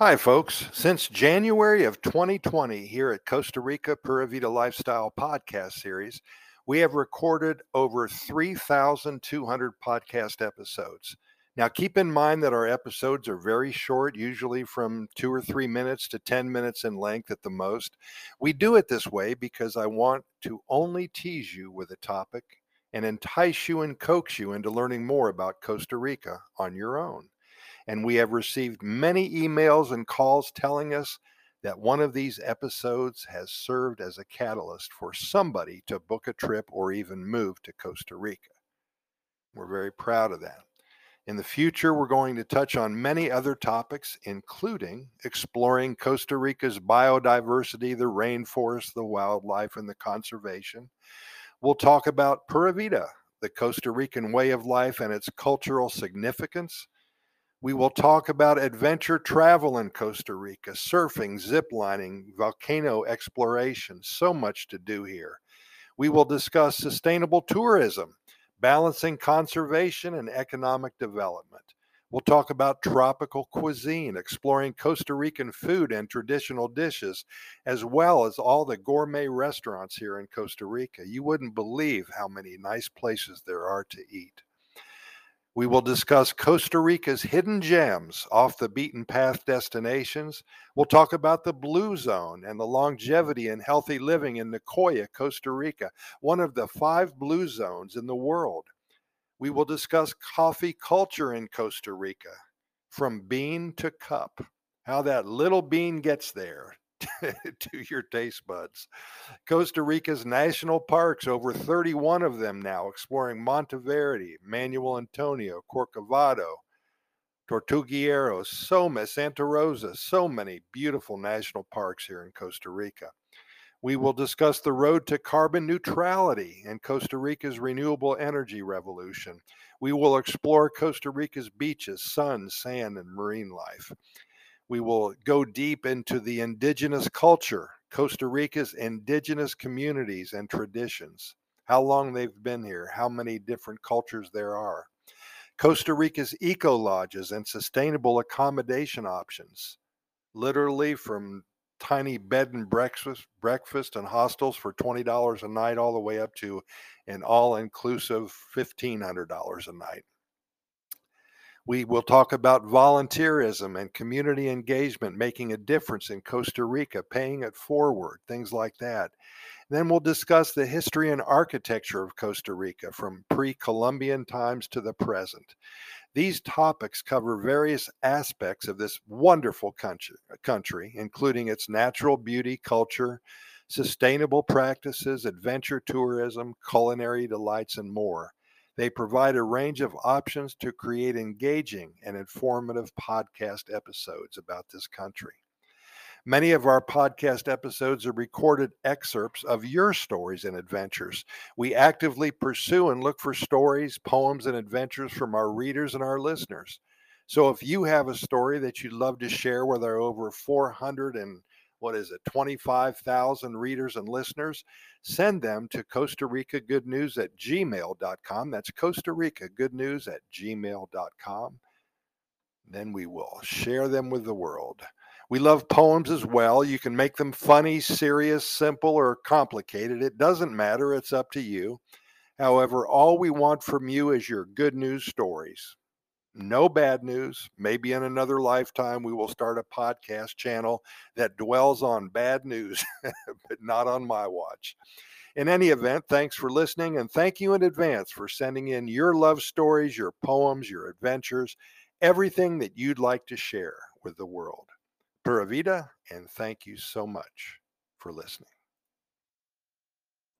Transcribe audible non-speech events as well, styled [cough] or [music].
Hi, folks. Since January of 2020, here at Costa Rica Pura Vida Lifestyle podcast series, we have recorded over 3,200 podcast episodes. Now, keep in mind that our episodes are very short, usually from two or three minutes to 10 minutes in length at the most. We do it this way because I want to only tease you with a topic and entice you and coax you into learning more about Costa Rica on your own. And we have received many emails and calls telling us that one of these episodes has served as a catalyst for somebody to book a trip or even move to Costa Rica. We're very proud of that. In the future, we're going to touch on many other topics, including exploring Costa Rica's biodiversity, the rainforest, the wildlife, and the conservation. We'll talk about Pura Vida, the Costa Rican way of life and its cultural significance. We will talk about adventure travel in Costa Rica, surfing, ziplining, volcano exploration. So much to do here. We will discuss sustainable tourism, balancing conservation and economic development. We'll talk about tropical cuisine, exploring Costa Rican food and traditional dishes, as well as all the gourmet restaurants here in Costa Rica. You wouldn't believe how many nice places there are to eat. We will discuss Costa Rica's hidden gems off the beaten path destinations. We'll talk about the Blue Zone and the longevity and healthy living in Nicoya, Costa Rica, one of the five blue zones in the world. We will discuss coffee culture in Costa Rica, from bean to cup, how that little bean gets there [laughs] to your taste buds. Costa Rica's national parks, over 31 of them now, exploring Monteverde, Manuel Antonio, Corcovado, Tortuguero, Soma, Santa Rosa, so many beautiful national parks here in Costa Rica. We will discuss the road to carbon neutrality and Costa Rica's renewable energy revolution. We will explore Costa Rica's beaches, sun, sand, and marine life. We will go deep into the indigenous culture, Costa Rica's indigenous communities and traditions, how long they've been here, how many different cultures there are. Costa Rica's eco lodges and sustainable accommodation options, literally from tiny bed and breakfast breakfast and hostels for $20 a night all the way up to an all-inclusive $1500 a night we will talk about volunteerism and community engagement making a difference in Costa Rica, paying it forward, things like that. Then we'll discuss the history and architecture of Costa Rica from pre Columbian times to the present. These topics cover various aspects of this wonderful country, country, including its natural beauty, culture, sustainable practices, adventure tourism, culinary delights, and more. They provide a range of options to create engaging and informative podcast episodes about this country. Many of our podcast episodes are recorded excerpts of your stories and adventures. We actively pursue and look for stories, poems, and adventures from our readers and our listeners. So if you have a story that you'd love to share with our over 400 and what is it, 25,000 readers and listeners, send them to Costa Rica Good News at gmail.com. That's Costa Rica Good News at gmail.com. Then we will share them with the world. We love poems as well. You can make them funny, serious, simple, or complicated. It doesn't matter. It's up to you. However, all we want from you is your good news stories no bad news. Maybe in another lifetime, we will start a podcast channel that dwells on bad news, [laughs] but not on my watch. In any event, thanks for listening and thank you in advance for sending in your love stories, your poems, your adventures, everything that you'd like to share with the world. Pura Vida, and thank you so much for listening.